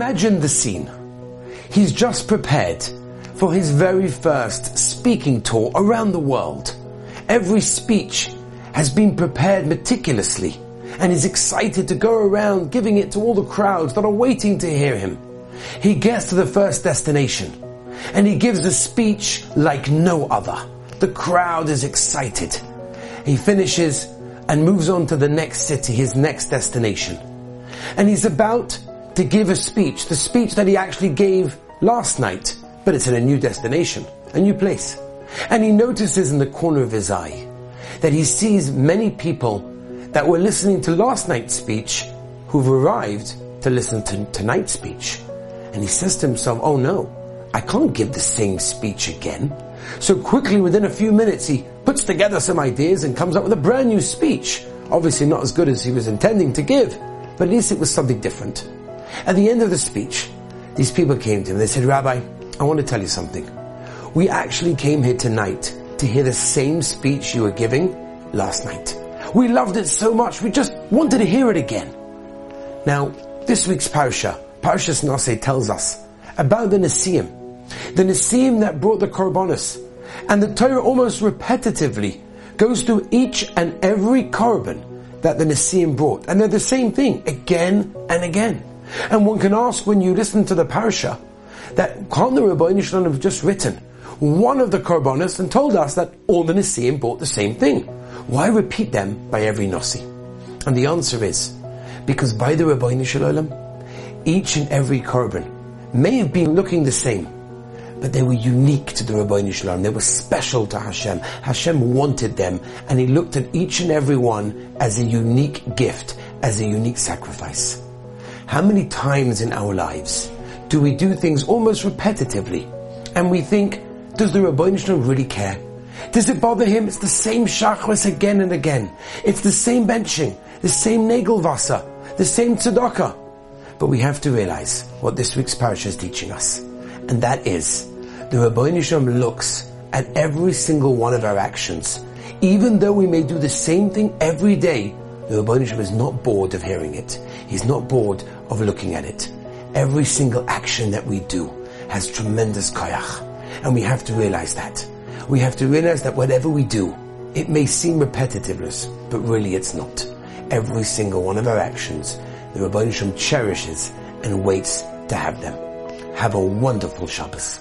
Imagine the scene. He's just prepared for his very first speaking tour around the world. Every speech has been prepared meticulously and he's excited to go around giving it to all the crowds that are waiting to hear him. He gets to the first destination and he gives a speech like no other. The crowd is excited. He finishes and moves on to the next city, his next destination. And he's about to give a speech, the speech that he actually gave last night, but it's in a new destination, a new place. And he notices in the corner of his eye that he sees many people that were listening to last night's speech who've arrived to listen to tonight's speech. And he says to himself, oh no, I can't give the same speech again. So quickly, within a few minutes, he puts together some ideas and comes up with a brand new speech. Obviously not as good as he was intending to give, but at least it was something different. At the end of the speech, these people came to him. They said, Rabbi, I want to tell you something. We actually came here tonight to hear the same speech you were giving last night. We loved it so much, we just wanted to hear it again. Now, this week's Parsha, Parshas Naso tells us about the Nesiim. The Nesiim that brought the Korbanos. And the Torah almost repetitively goes through each and every Korban that the Nesiim brought. And they're the same thing again and again. And one can ask when you listen to the Parsha, that can't the Rabbi have just written one of the Korbanos and told us that all the Nesiim bought the same thing? Why repeat them by every Nasi? And the answer is, because by the Rabbi Shalom, each and every Korban may have been looking the same, but they were unique to the Rabbi Shalom. They were special to Hashem. Hashem wanted them, and He looked at each and every one as a unique gift, as a unique sacrifice. How many times in our lives do we do things almost repetitively, and we think, does the Rabbi really care? Does it bother him? It's the same shachris again and again. It's the same benching, the same negel vasser, the same tzedakah. But we have to realize what this week's parasha is teaching us. And that is, the Rabbi looks at every single one of our actions. Even though we may do the same thing every day, the Rabbi Shalom is not bored of hearing it. He's not bored of looking at it. Every single action that we do has tremendous koyach. And we have to realize that. We have to realize that whatever we do, it may seem repetitiveness, but really it's not. Every single one of our actions, the Rabbi Shem cherishes and waits to have them. Have a wonderful Shabbos.